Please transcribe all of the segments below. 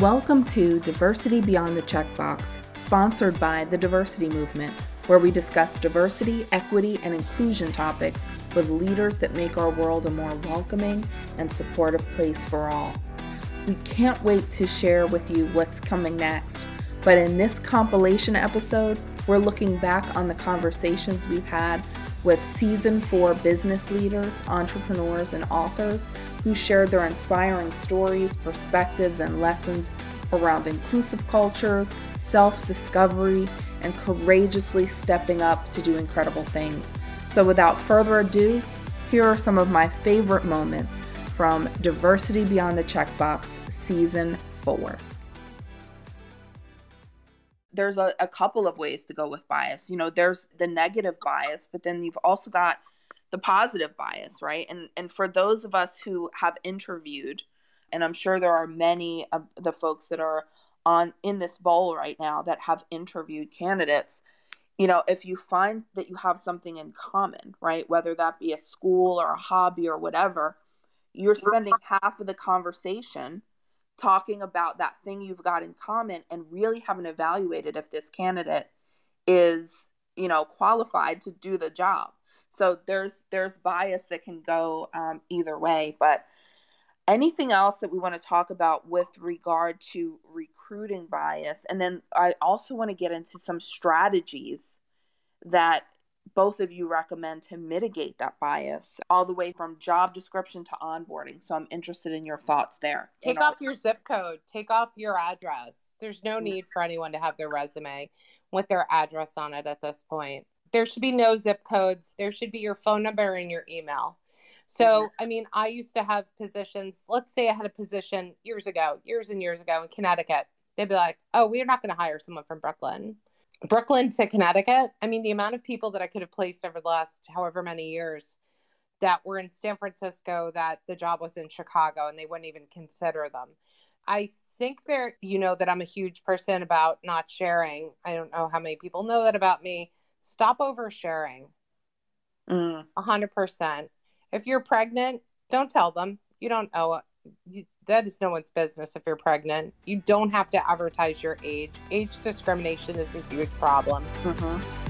Welcome to Diversity Beyond the Checkbox, sponsored by the Diversity Movement, where we discuss diversity, equity, and inclusion topics with leaders that make our world a more welcoming and supportive place for all. We can't wait to share with you what's coming next, but in this compilation episode, we're looking back on the conversations we've had with season four business leaders, entrepreneurs, and authors who shared their inspiring stories, perspectives, and lessons around inclusive cultures, self discovery, and courageously stepping up to do incredible things. So, without further ado, here are some of my favorite moments from Diversity Beyond the Checkbox Season 4 there's a, a couple of ways to go with bias. You know, there's the negative bias, but then you've also got the positive bias, right? And and for those of us who have interviewed, and I'm sure there are many of the folks that are on in this bowl right now that have interviewed candidates, you know, if you find that you have something in common, right? Whether that be a school or a hobby or whatever, you're spending half of the conversation talking about that thing you've got in common and really haven't evaluated if this candidate is you know qualified to do the job. So there's there's bias that can go um, either way but anything else that we want to talk about with regard to recruiting bias? And then i also want to get into some strategies that both of you recommend to mitigate that bias all the way from job description to onboarding. So I'm interested in your thoughts there. Take off your zip code, take off your address. There's no need for anyone to have their resume with their address on it at this point. There should be no zip codes. There should be your phone number and your email. So. I mean, I used to have positions. Let's say I had a position years ago, years and years ago in Connecticut. They'd be like, oh, we're not going to hire someone from Brooklyn. Brooklyn to Connecticut. I mean, the amount of people that I could have placed over the last however many years that were in San Francisco that the job was in Chicago and they wouldn't even consider them. I think there, you know, that I'm a huge person about not sharing. I don't know how many people know that about me. Stop oversharing. A mm. hundred percent. If you're pregnant, don't tell them. You don't owe it that is no one's business if you're pregnant. You don't have to advertise your age. Age discrimination is a huge problem. Mm-hmm.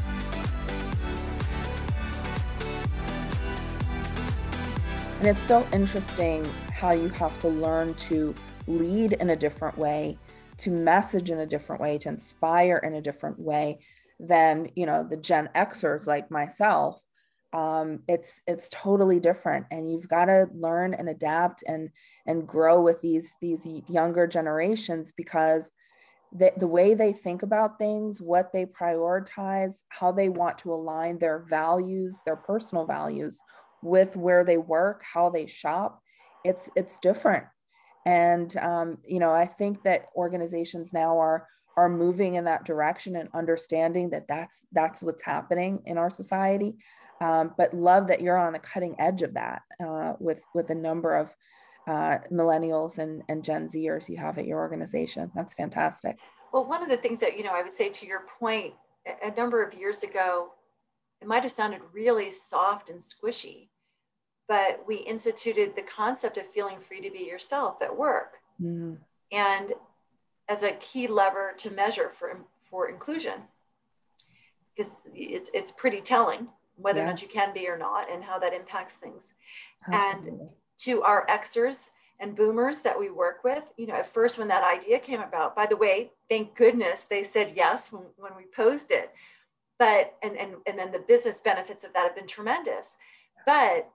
And it's so interesting how you have to learn to lead in a different way, to message in a different way, to inspire in a different way than, you know, the Gen Xers like myself um, it's it's totally different and you've got to learn and adapt and and grow with these these younger generations because the, the way they think about things what they prioritize how they want to align their values their personal values with where they work how they shop it's it's different. And um, you know i think that organizations now are are moving in that direction and understanding that that's that's what's happening in our society um, but love that you're on the cutting edge of that uh, with with the number of uh, millennials and, and Gen Zers you have at your organization. That's fantastic. Well, one of the things that you know I would say to your point, a number of years ago, it might have sounded really soft and squishy, but we instituted the concept of feeling free to be yourself at work, mm. and as a key lever to measure for for inclusion, because it's it's pretty telling whether yeah. or not you can be or not, and how that impacts things. Absolutely. And to our Xers and boomers that we work with, you know, at first when that idea came about, by the way, thank goodness they said yes when, when we posed it. But and, and and then the business benefits of that have been tremendous. But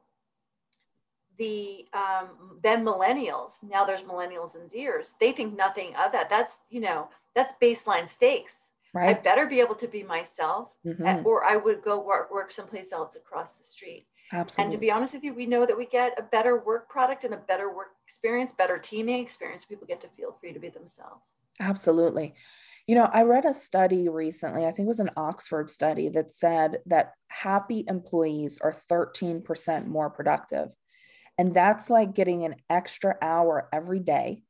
the um, then millennials, now there's millennials and Zers, they think nothing of that. That's, you know, that's baseline stakes Right. I better be able to be myself, mm-hmm. or I would go work, work someplace else across the street. Absolutely. And to be honest with you, we know that we get a better work product and a better work experience, better teaming experience. People get to feel free to be themselves. Absolutely. You know, I read a study recently, I think it was an Oxford study that said that happy employees are 13% more productive. And that's like getting an extra hour every day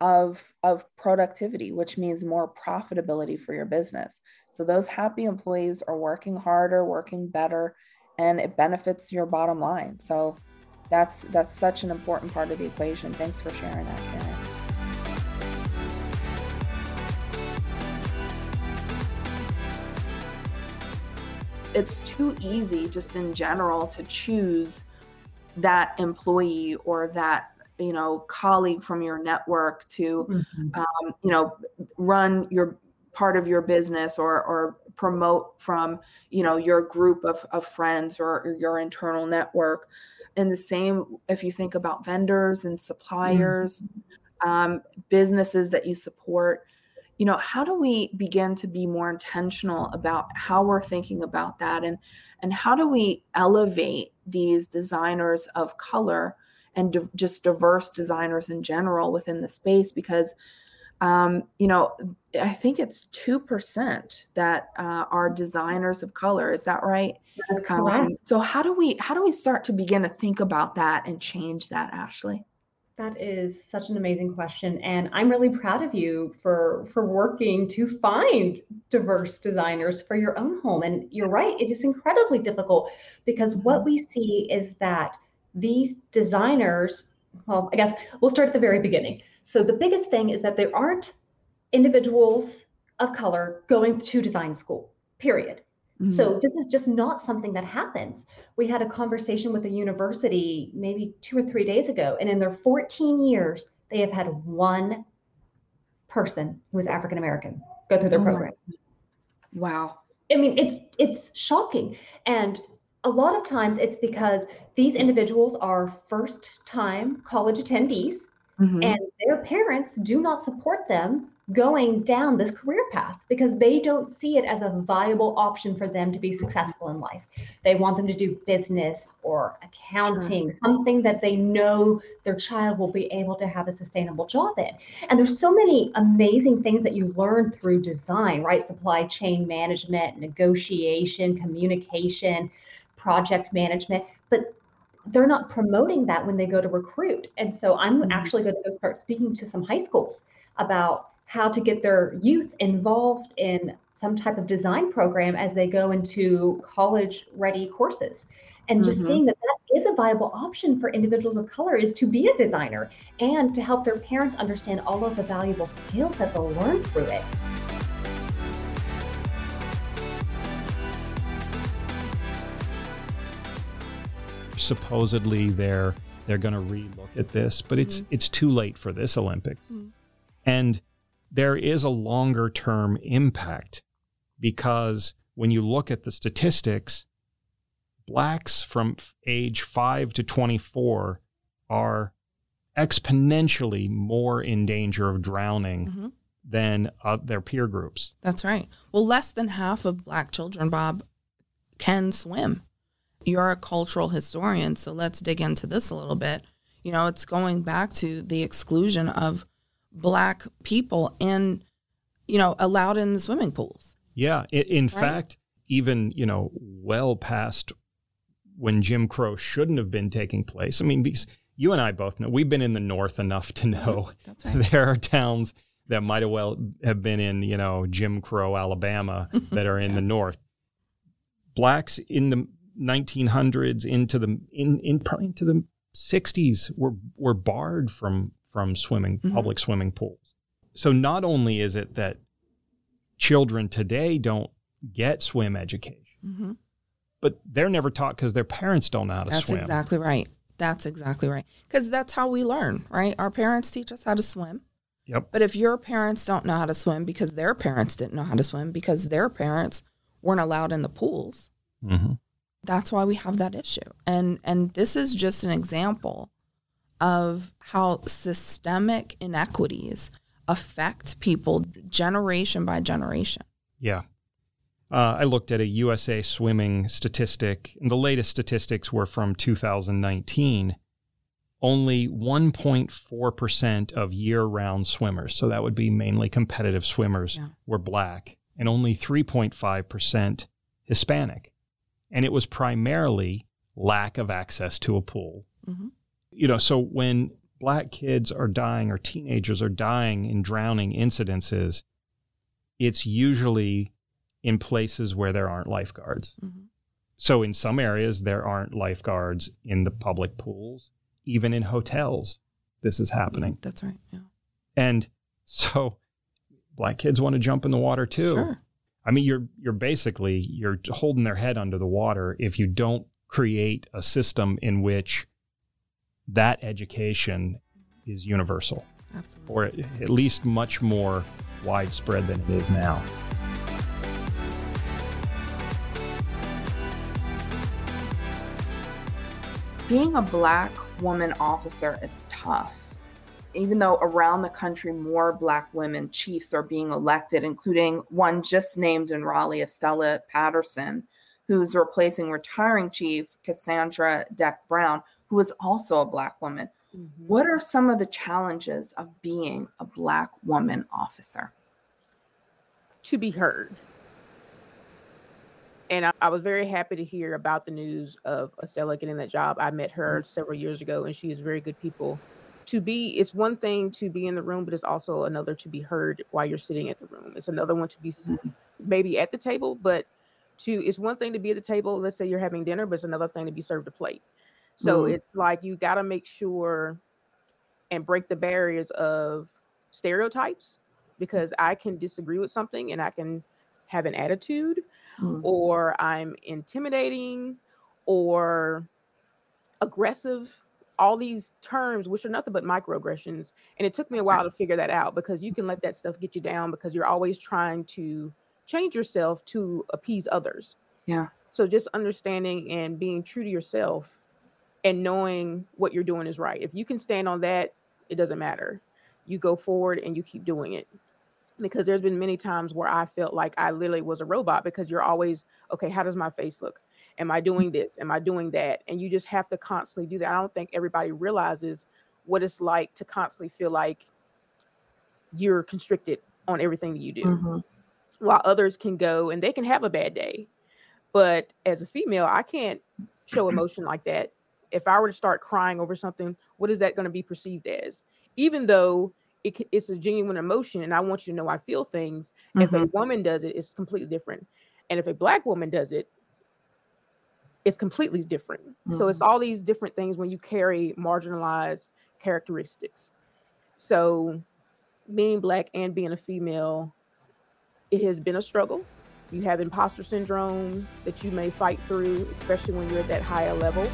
of, of productivity, which means more profitability for your business. So those happy employees are working harder, working better, and it benefits your bottom line. So that's that's such an important part of the equation. Thanks for sharing that, Karen. It's too easy just in general to choose that employee or that you know colleague from your network to mm-hmm. um, you know run your part of your business or or promote from you know your group of, of friends or, or your internal network and the same if you think about vendors and suppliers mm-hmm. um, businesses that you support you know how do we begin to be more intentional about how we're thinking about that and and how do we elevate these designers of color and di- just diverse designers in general within the space because um, you know i think it's 2% that uh, are designers of color. Is that right? That's correct. Um, so how do we how do we start to begin to think about that and change that ashley? That is such an amazing question and i'm really proud of you for for working to find diverse designers for your own home. And you're right it is incredibly difficult because what we see is that these designers well i guess we'll start at the very beginning so the biggest thing is that there aren't individuals of color going to design school period Mm-hmm. So this is just not something that happens. We had a conversation with a university maybe two or three days ago, and in their 14 years, they have had one person who is African American go through their oh program. Wow. I mean, it's it's shocking. And a lot of times it's because these individuals are first time college attendees mm-hmm. and their parents do not support them going down this career path because they don't see it as a viable option for them to be successful in life. They want them to do business or accounting, sure. something that they know their child will be able to have a sustainable job in. And there's so many amazing things that you learn through design, right? Supply chain management, negotiation, communication, project management, but they're not promoting that when they go to recruit. And so I'm mm-hmm. actually going to go start speaking to some high schools about how to get their youth involved in some type of design program as they go into college ready courses and just mm-hmm. seeing that that is a viable option for individuals of color is to be a designer and to help their parents understand all of the valuable skills that they'll learn through it supposedly they're they're going to relook at this but mm-hmm. it's it's too late for this olympics mm-hmm. and there is a longer term impact because when you look at the statistics, blacks from age 5 to 24 are exponentially more in danger of drowning mm-hmm. than uh, their peer groups. That's right. Well, less than half of black children, Bob, can swim. You're a cultural historian, so let's dig into this a little bit. You know, it's going back to the exclusion of black people in, you know, allowed in the swimming pools. Yeah. In, in right? fact, even, you know, well past when Jim Crow shouldn't have been taking place. I mean, because you and I both know we've been in the North enough to mm-hmm. know right. there are towns that might have well have been in, you know, Jim Crow, Alabama that are in yeah. the North. Blacks in the 1900s into the in in probably into the 60s were were barred from from swimming, mm-hmm. public swimming pools. So not only is it that children today don't get swim education, mm-hmm. but they're never taught because their parents don't know how to that's swim. That's exactly right. That's exactly right. Because that's how we learn, right? Our parents teach us how to swim. Yep. But if your parents don't know how to swim because their parents didn't know how to swim because their parents weren't allowed in the pools, mm-hmm. That's why we have that issue. And and this is just an example of how systemic inequities affect people generation by generation. Yeah. Uh, I looked at a USA swimming statistic, and the latest statistics were from 2019. Only 1.4% of year round swimmers, so that would be mainly competitive swimmers, yeah. were black, and only 3.5% Hispanic. And it was primarily lack of access to a pool. Mm-hmm you know, so when black kids are dying or teenagers are dying in drowning incidences, it's usually in places where there aren't lifeguards. Mm-hmm. So in some areas, there aren't lifeguards in the public pools, even in hotels. This is happening. That's right. Yeah. And so black kids want to jump in the water too. Sure. I mean, you're you're basically you're holding their head under the water if you don't create a system in which that education is universal, Absolutely. or at least much more widespread than it is now. Being a black woman officer is tough. Even though around the country more black women chiefs are being elected, including one just named in Raleigh, Estella Patterson, who's replacing retiring chief Cassandra Deck Brown, who is also a black woman. Mm-hmm. What are some of the challenges of being a black woman officer? To be heard and I, I, was very happy to hear about the news of Estella getting that job. I met her mm-hmm. several years ago, and she is very good people. To be, it's one thing to be in the room, but it's also another to be heard while you're sitting at the room. It's another one to be mm-hmm. maybe at the table, but to it's one thing to be at the table. Let's say you're having dinner, but it's another thing to be served a plate. So mm-hmm. it's like you got to make sure and break the barriers of stereotypes because I can disagree with something and I can have an attitude mm. or I'm intimidating or aggressive all these terms which are nothing but microaggressions and it took me a while to figure that out because you can let that stuff get you down because you're always trying to change yourself to appease others. Yeah. So just understanding and being true to yourself and knowing what you're doing is right. If you can stand on that it doesn't matter. You go forward and you keep doing it. Because there's been many times where I felt like I literally was a robot because you're always, okay, how does my face look? Am I doing this? Am I doing that? And you just have to constantly do that. I don't think everybody realizes what it's like to constantly feel like you're constricted on everything that you do. Mm-hmm. While others can go and they can have a bad day. But as a female, I can't show emotion like that. If I were to start crying over something, what is that going to be perceived as? Even though it, it's a genuine emotion and i want you to know i feel things mm-hmm. if a mm-hmm. woman does it it's completely different and if a black woman does it it's completely different mm-hmm. so it's mm-hmm. all these different things when you carry marginalized characteristics so being black and being a female it has been a struggle you have imposter syndrome that you may fight through especially when you're at that higher level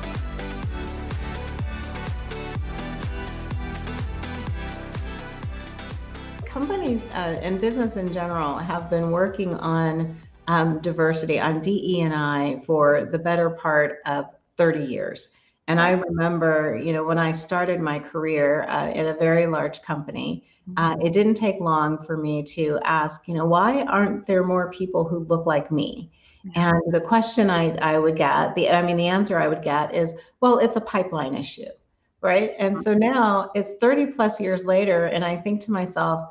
companies uh, and business in general have been working on um, diversity, on DE&I for the better part of 30 years. And I remember, you know, when I started my career uh, in a very large company, uh, it didn't take long for me to ask, you know, why aren't there more people who look like me? And the question I, I would get, the I mean, the answer I would get is, well, it's a pipeline issue, right? And so now it's 30 plus years later, and I think to myself,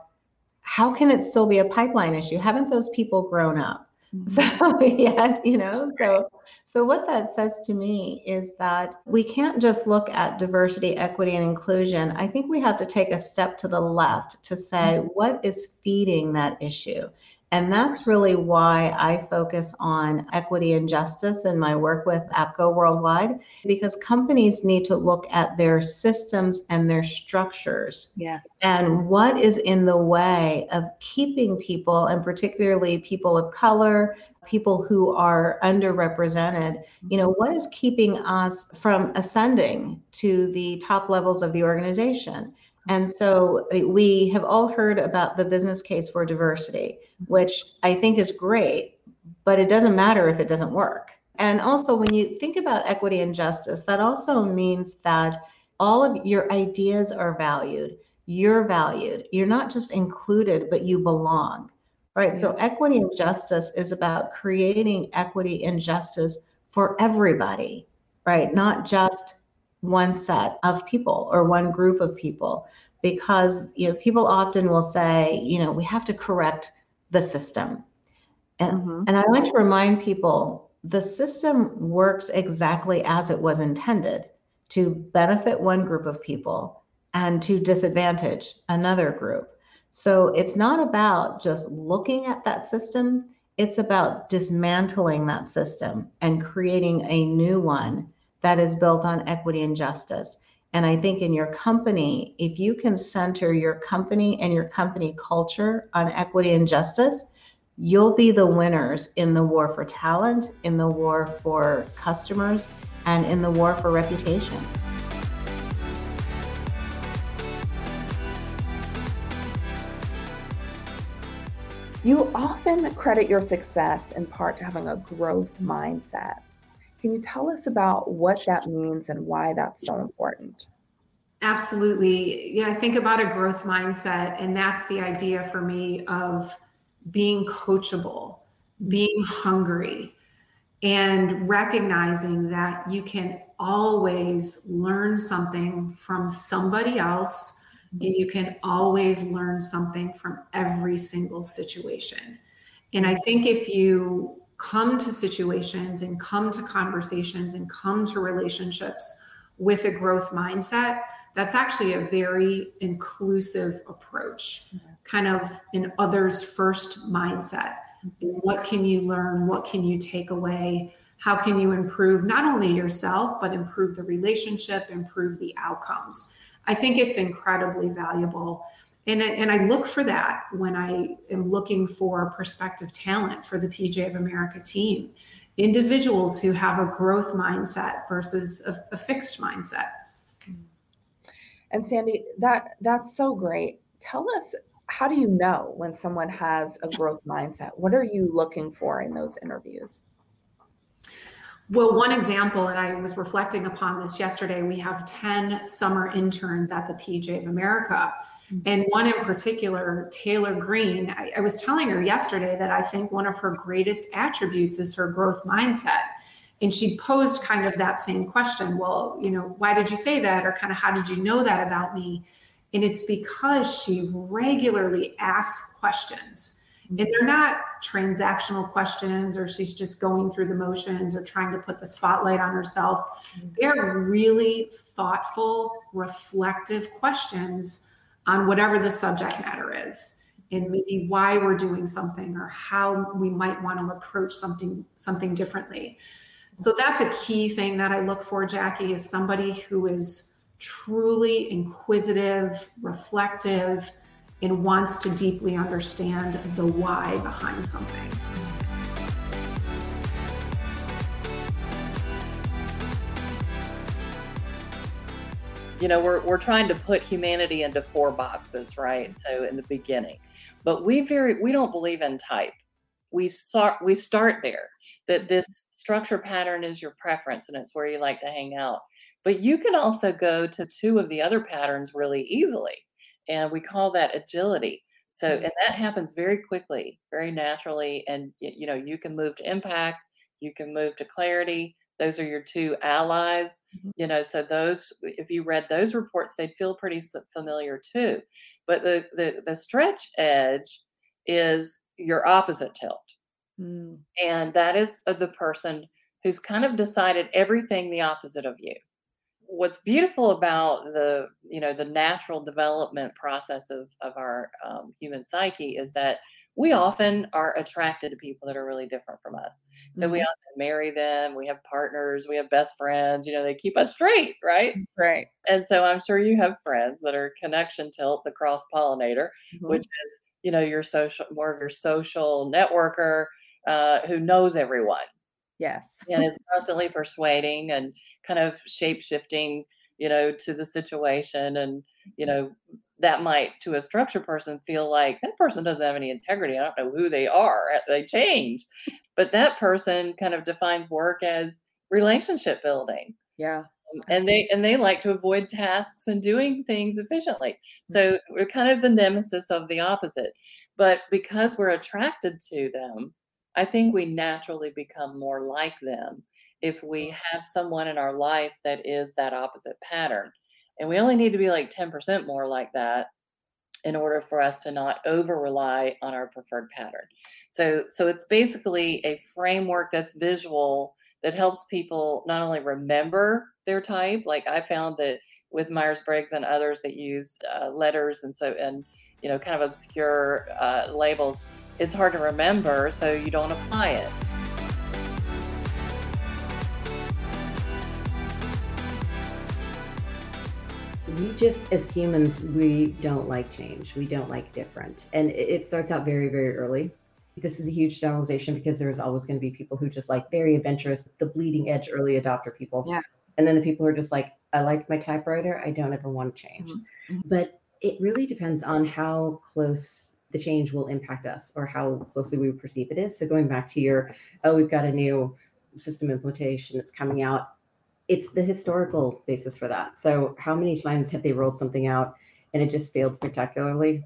how can it still be a pipeline issue? Haven't those people grown up? Mm-hmm. So yeah, you know, so so what that says to me is that we can't just look at diversity, equity, and inclusion. I think we have to take a step to the left to say mm-hmm. what is feeding that issue. And that's really why I focus on equity and justice in my work with APCO Worldwide, because companies need to look at their systems and their structures. Yes. And what is in the way of keeping people, and particularly people of color, people who are underrepresented, you know, what is keeping us from ascending to the top levels of the organization? And so uh, we have all heard about the business case for diversity, which I think is great, but it doesn't matter if it doesn't work. And also, when you think about equity and justice, that also means that all of your ideas are valued. You're valued. You're not just included, but you belong. Right. Yes. So, equity and justice is about creating equity and justice for everybody, right? Not just one set of people or one group of people because you know people often will say you know we have to correct the system and mm-hmm. and i like to remind people the system works exactly as it was intended to benefit one group of people and to disadvantage another group so it's not about just looking at that system it's about dismantling that system and creating a new one that is built on equity and justice. And I think in your company, if you can center your company and your company culture on equity and justice, you'll be the winners in the war for talent, in the war for customers, and in the war for reputation. You often credit your success in part to having a growth mindset. Can you tell us about what that means and why that's so important? Absolutely. Yeah, I think about a growth mindset, and that's the idea for me of being coachable, being hungry, and recognizing that you can always learn something from somebody else, and you can always learn something from every single situation. And I think if you come to situations and come to conversations and come to relationships with a growth mindset, that's actually a very inclusive approach, mm-hmm. kind of an others first mindset. Mm-hmm. What can you learn? What can you take away? How can you improve not only yourself, but improve the relationship, improve the outcomes? I think it's incredibly valuable. And, and I look for that when I am looking for prospective talent for the PGA of America team. Individuals who have a growth mindset versus a, a fixed mindset. And Sandy, that that's so great. Tell us how do you know when someone has a growth mindset? What are you looking for in those interviews? Well, one example, and I was reflecting upon this yesterday, we have 10 summer interns at the PGA of America. Mm-hmm. And one in particular, Taylor Green, I, I was telling her yesterday that I think one of her greatest attributes is her growth mindset. And she posed kind of that same question well you know why did you say that? Or kind of how did you know that about me? And it's because she regularly asks questions. And they're not transactional questions or she's just going through the motions or trying to put the spotlight on herself. They're really thoughtful reflective questions on whatever the subject matter is and maybe why we're doing something or how we might want to approach something something differently so that's a key thing that I look for, Jackie, is somebody who is truly inquisitive, reflective, and wants to deeply understand the why behind something. You know, we're, we're trying to put humanity into four boxes, right? So in the beginning, but we very we don't believe in type. We start we start there that this structure pattern is your preference and it's where you like to hang out. But you can also go to two of the other patterns really easily. And we call that agility. So, mm-hmm. and that happens very quickly, very naturally. And, you know, you can move to impact, you can move to clarity. Those are your two allies, mm-hmm. you know. So, those, if you read those reports, they'd feel pretty familiar too. But the, the, the stretch edge is your opposite tilt. Mm. And that is the person who's kind of decided everything the opposite of you. What's beautiful about the, you know, the natural development process of, of our um, human psyche is that we often are attracted to people that are really different from us. So mm-hmm. we often marry them, we have partners, we have best friends, you know, they keep us straight, right? Right. And so I'm sure you have friends that are connection tilt, the cross pollinator, mm-hmm. which is, you know, your social, more of your social networker, uh, who knows everyone. Yes. and is constantly persuading and kind of shape shifting, you know, to the situation. And, you know, that might to a structure person feel like that person doesn't have any integrity. I don't know who they are. They change. But that person kind of defines work as relationship building. Yeah. Um, and they and they like to avoid tasks and doing things efficiently. So mm-hmm. we're kind of the nemesis of the opposite. But because we're attracted to them, I think we naturally become more like them if we have someone in our life that is that opposite pattern. And we only need to be like 10% more like that in order for us to not over rely on our preferred pattern. So so it's basically a framework that's visual that helps people not only remember their type like I found that with Myers-Briggs and others that use uh, letters and so and you know kind of obscure uh, labels it's hard to remember, so you don't apply it. We just, as humans, we don't like change. We don't like different. And it starts out very, very early. this is a huge generalization because there's always going to be people who just like very adventurous, the bleeding edge early adopter people. Yeah. And then the people who are just like, I like my typewriter. I don't ever want to change. Mm-hmm. But it really depends on how close the change will impact us or how closely we perceive it is. So going back to your, oh, we've got a new system implementation that's coming out. It's the historical basis for that. So how many times have they rolled something out and it just failed spectacularly?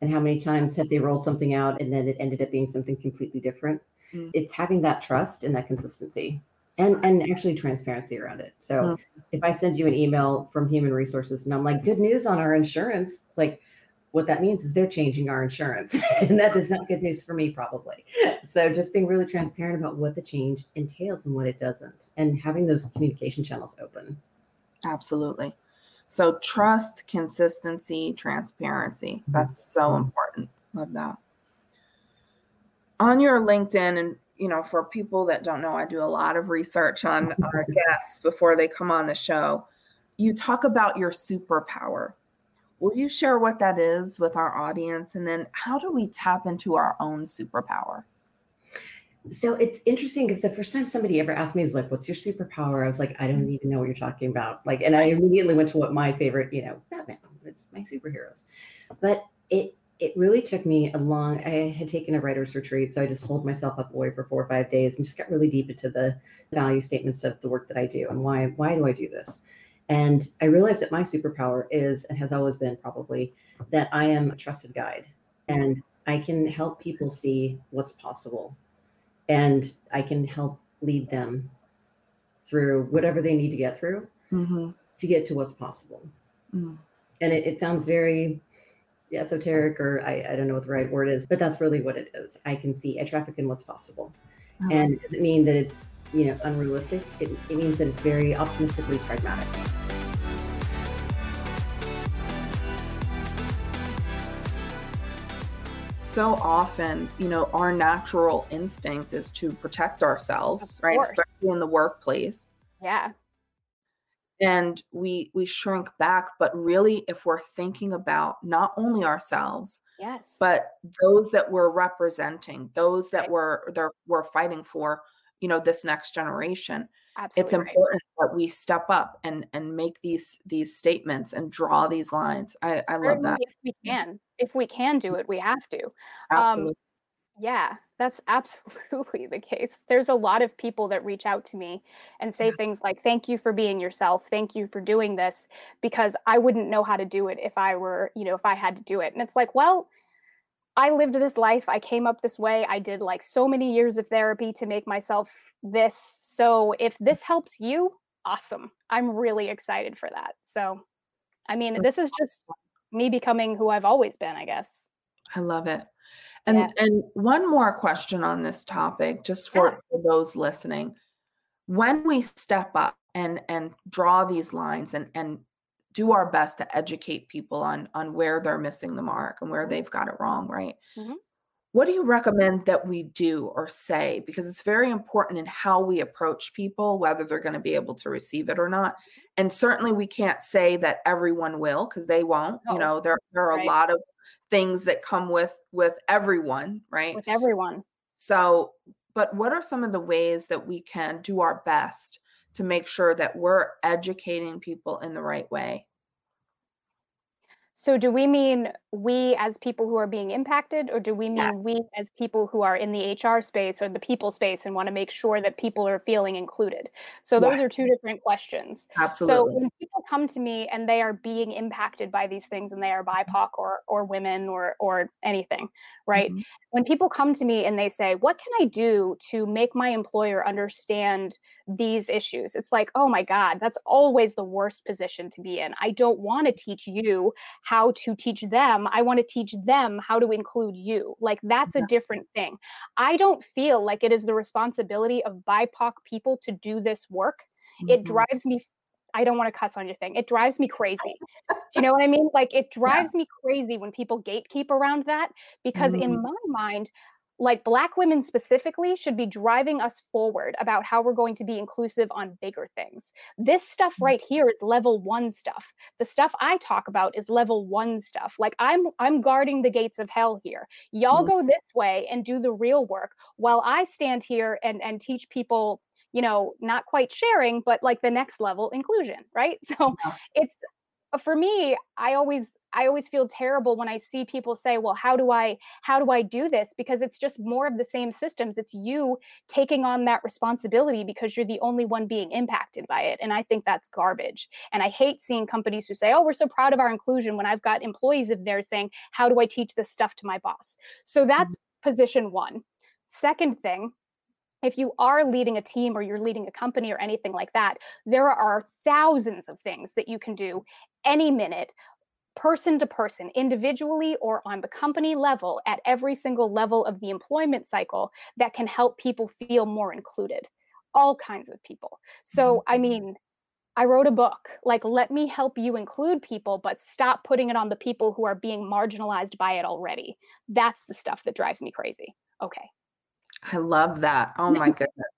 And how many times have they rolled something out and then it ended up being something completely different? Mm. It's having that trust and that consistency and and actually transparency around it. So Mm. if I send you an email from human resources and I'm like, good news on our insurance, it's like what that means is they're changing our insurance. and that is not good news for me, probably. So just being really transparent about what the change entails and what it doesn't, and having those communication channels open. Absolutely. So trust, consistency, transparency. Mm-hmm. That's so important. Love that. On your LinkedIn, and you know, for people that don't know, I do a lot of research on our guests before they come on the show. You talk about your superpower. Will you share what that is with our audience? And then how do we tap into our own superpower? So it's interesting because the first time somebody ever asked me is like, "What's your superpower?" I was like, "I don't mm-hmm. even know what you're talking about." Like, and I immediately went to what my favorite, you know, Batman. It's my superheroes. But it it really took me a long. I had taken a writer's retreat, so I just holed myself up away for four or five days and just got really deep into the value statements of the work that I do and why why do I do this. And I realized that my superpower is and has always been probably that I am a trusted guide and I can help people see what's possible and I can help lead them through whatever they need to get through Mm-hmm. to get to what's possible. Mm. And it, it sounds very esoteric, or I, I don't know what the right word is, but that's really what it is. I can see, I traffic in what's possible. And it doesn't mean that it's, you know, unrealistic. It, it means that it's very optimistically pragmatic. so often, you know, our natural instinct is to protect ourselves, right? Especially in the workplace. Yeah. And we we shrink back, but really if we're thinking about not only ourselves, Yes. but those that we're representing, those that we're they're, we're fighting for, you know, this next generation, Absolutely. it's right. important that we step up and and make these these statements and draw these lines. I I love that. If we can, if we can do it, we have to. Absolutely. Um, yeah, that's absolutely the case. There's a lot of people that reach out to me and say things like, Thank you for being yourself. Thank you for doing this because I wouldn't know how to do it if I were, you know, if I had to do it. And it's like, well, I lived this life. I came up this way. I did like so many years of therapy to make myself this. So if mm. this helps you, awesome. I'm really excited for that. So, I mean, this is just me becoming who I've always been, I guess. I love it. And Yeah. and one more question on this topic, just for, Yeah. for those listening. When we step up and and draw these lines and and do our best to educate people on on where they're missing the mark and where they've got it wrong, right? Mhm. What do you recommend that we do or say? Because it's very important in how we approach people, whether they're going to be able to receive it or not. And certainly we can't say that everyone will because they won't. You know, there, there are Right. a lot of things that come with with everyone, right? with everyone. So, but what are some of the ways that we can do our best to make sure that we're educating people in the right way? So, do we mean we as people who are being impacted, or do we mean Yeah. we as people who are in the HR space or the people space and want to make sure that people are feeling included? So, those Yeah. are two different questions. Absolutely. So, when people come to me and they are being impacted by these things and they are BIPOC or, or women or, or anything, right? Mhm. When people come to me and they say, What can I do to make my employer understand these issues? It's like, Oh my God, that's always the worst position to be in. I don't want to teach you how to teach them. I want to teach them how to include you. Like, that's a different thing. I don't feel like it is the responsibility of BIPOC people to do this work. It Mhm. drives me. I don't want to cuss on your thing. It drives me crazy. Do you know what I mean? Like, it drives me crazy when people gatekeep around that because, in Mhm. my mind, like black women specifically should be driving us forward about how we're going to be inclusive on bigger things. This stuff Mm-hmm. right here is level 1 stuff. The stuff i talk about is level 1 stuff. Like i'm i'm guarding the gates of hell here. Y'all Mhm. go this way and do the real work while i stand here and and teach people you know not quite sharing but like the next level inclusion right? So it's for me i always i always feel terrible when i see people say well how do i how do i do this? because it's just more of the same systems. It's you taking on that responsibility because you're the only one being impacted by it and i think that's garbage. And i hate seeing companies who say oh we're so proud of our inclusion when i've got employees of theirs saying how do i teach this stuff to my boss? So that's mm-hmm. position 1 second thing if you are leading a team or you're leading a company or anything like that, there are thousands of things that you can do any minute, person to person, individually or on the company level, at every single level of the employment cycle that can help people feel more included. All kinds of people. So, mm-hmm. I mean, I wrote a book. Like, let me help you include people, but stop putting it on the people who are being marginalized by it already. That's the stuff that drives me crazy. Okay. I love that. Oh my goodness.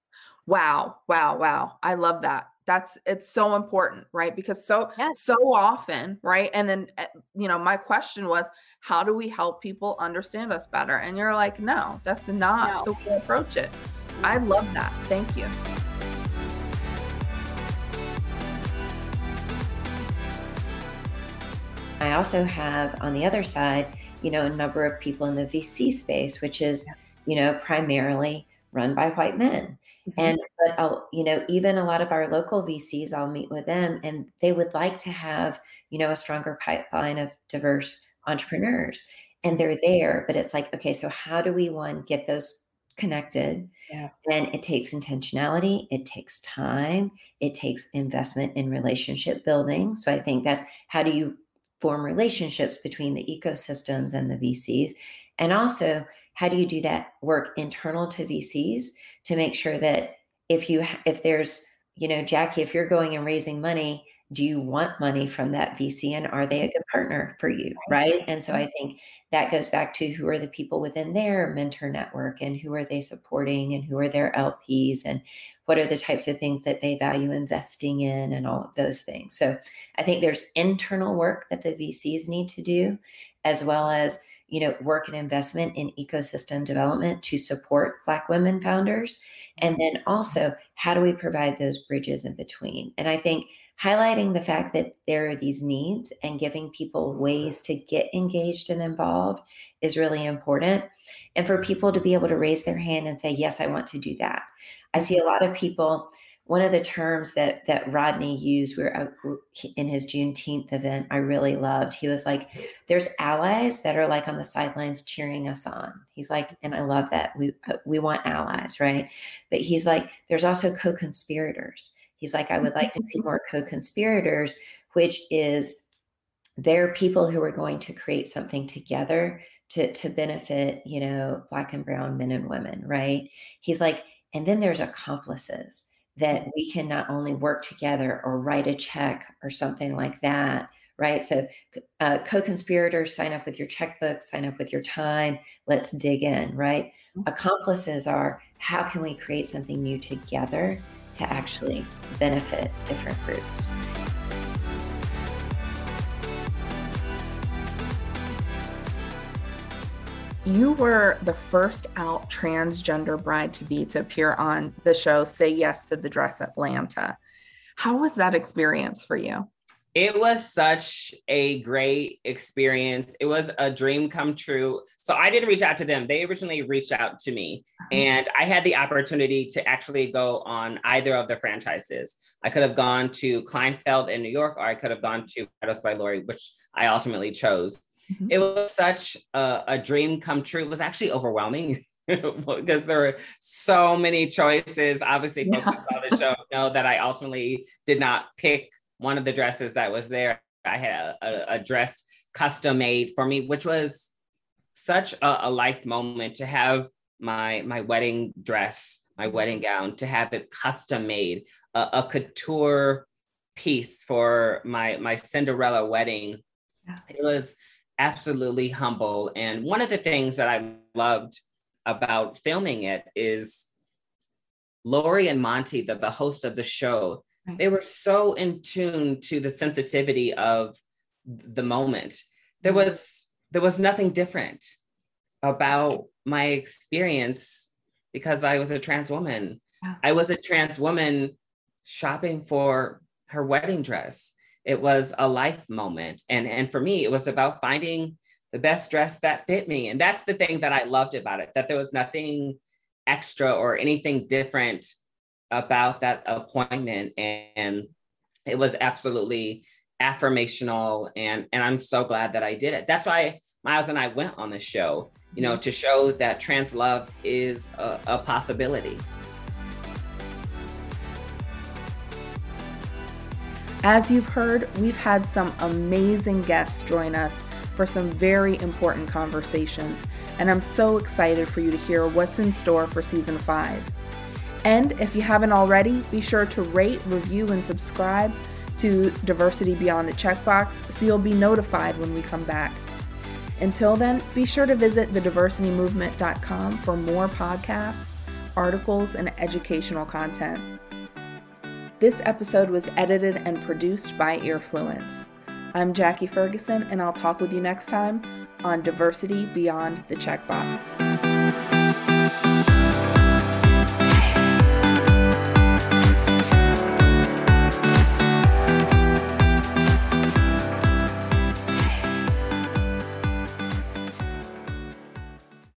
Wow. Wow. Wow. I love that. That's it's so important, right? Because so so often, right? And then uh, you know, my question was, how do we help people understand us better? And you're like, no, that's not the way to approach it. I love that. Thank you. I also have on the other side, you know, a number of people in the VC space, which is, you know, primarily run by white men. Mm-hmm. And but I'll, you know, even a lot of our local VCs, I'll meet with them, and they would like to have, you know, a stronger pipeline of diverse entrepreneurs, and they're there. But it's like, okay, so how do we one get those connected? Yes. And it takes intentionality, it takes time, it takes investment in relationship building. So I think that's how do you form relationships between the ecosystems and the VCs? And also, how do you do that work internal to VCs to make sure that if you if there's you know Jackie, if you're going and raising money, do you want money from that VC and are they a good partner for you, right? And so I mm-hmm. think that goes back to who are the people within their mentor network and who are they supporting and who are their LPs and what are the types of things that they value investing in and all of those things. So I think there's internal work that the VCs need to do as well as you know work and investment in ecosystem development to support black women founders. And then also how do we provide those bridges in between? And i think highlighting the fact that there are these needs and giving people ways to get engaged and involved is really important. And for people to be able to raise their hand and say yes i want to do that. I see a lot of people one of the terms that that Rodney used where uh, in his Juneteenth event, I really loved. He was like, "There's allies that are like on the sidelines cheering us on." He's like, and I love that we uh, we want allies, right? But he's like, there's also co-conspirators. He's like, I would like to see mm-hmm. more co-conspirators, which is they're people who are going to create something together to to benefit, you know, black and brown men and women, right? He's like, and then there's accomplices that we can not only work together or write a check or something like that right? So uh, co-conspirators sign up with your checkbook sign up with your time let's dig in right? Accomplices are how can we create something new together to actually benefit different groups You were the first out transgender bride to be to appear on the show Say Yes to the Dress Atlanta. How was that experience for you? It was such a great experience. It was a dream come true. So I didn't reach out to them. They originally reached out to me, mm-hmm. and I had the opportunity to actually go on either of the franchises. I could have gone to Kleinfeld in New York, or I could have gone to Meadows by Lori, which I ultimately chose. Mm-hmm. It was such a, a dream come true. It was actually overwhelming because there were so many choices. Obviously, folks that saw the show know that I ultimately did not pick one of the dresses that was there. I had a, a dress custom made for me, which was such a, a life moment to have my my wedding dress, my wedding gown, to have it custom made, a, a couture piece for my my Cinderella wedding. It was absolutely humble. And one of the things that I loved about filming it is Lori and Monte, the, the host of the show, right. they were so in tune to the sensitivity of the moment. There mm-hmm. was there was nothing different about my experience because I was a trans woman. Wow. I was a trans woman shopping for her wedding dress. It was a life moment. And, and for me, it was about finding the best dress that fit me. And that's the thing that I loved about it, that there was nothing extra or anything different about that appointment. And it was absolutely affirmational. And, and I'm so glad that I did it. That's why Miles and I went on the show, you know, mm-hmm. to show that trans love is a, a possibility. As you've heard, we've had some amazing guests join us for some very important conversations, and I'm so excited for you to hear what's in store for season 5. And if you haven't already, be sure to rate, review, and subscribe to Diversity Beyond the Checkbox so you'll be notified when we come back. Until then, be sure to visit thediversitymovement.com for more podcasts, articles, and educational content. This episode was edited and produced by Earfluence. I'm Jackie Ferguson, and I'll talk with you next time on Diversity Beyond the Checkbox.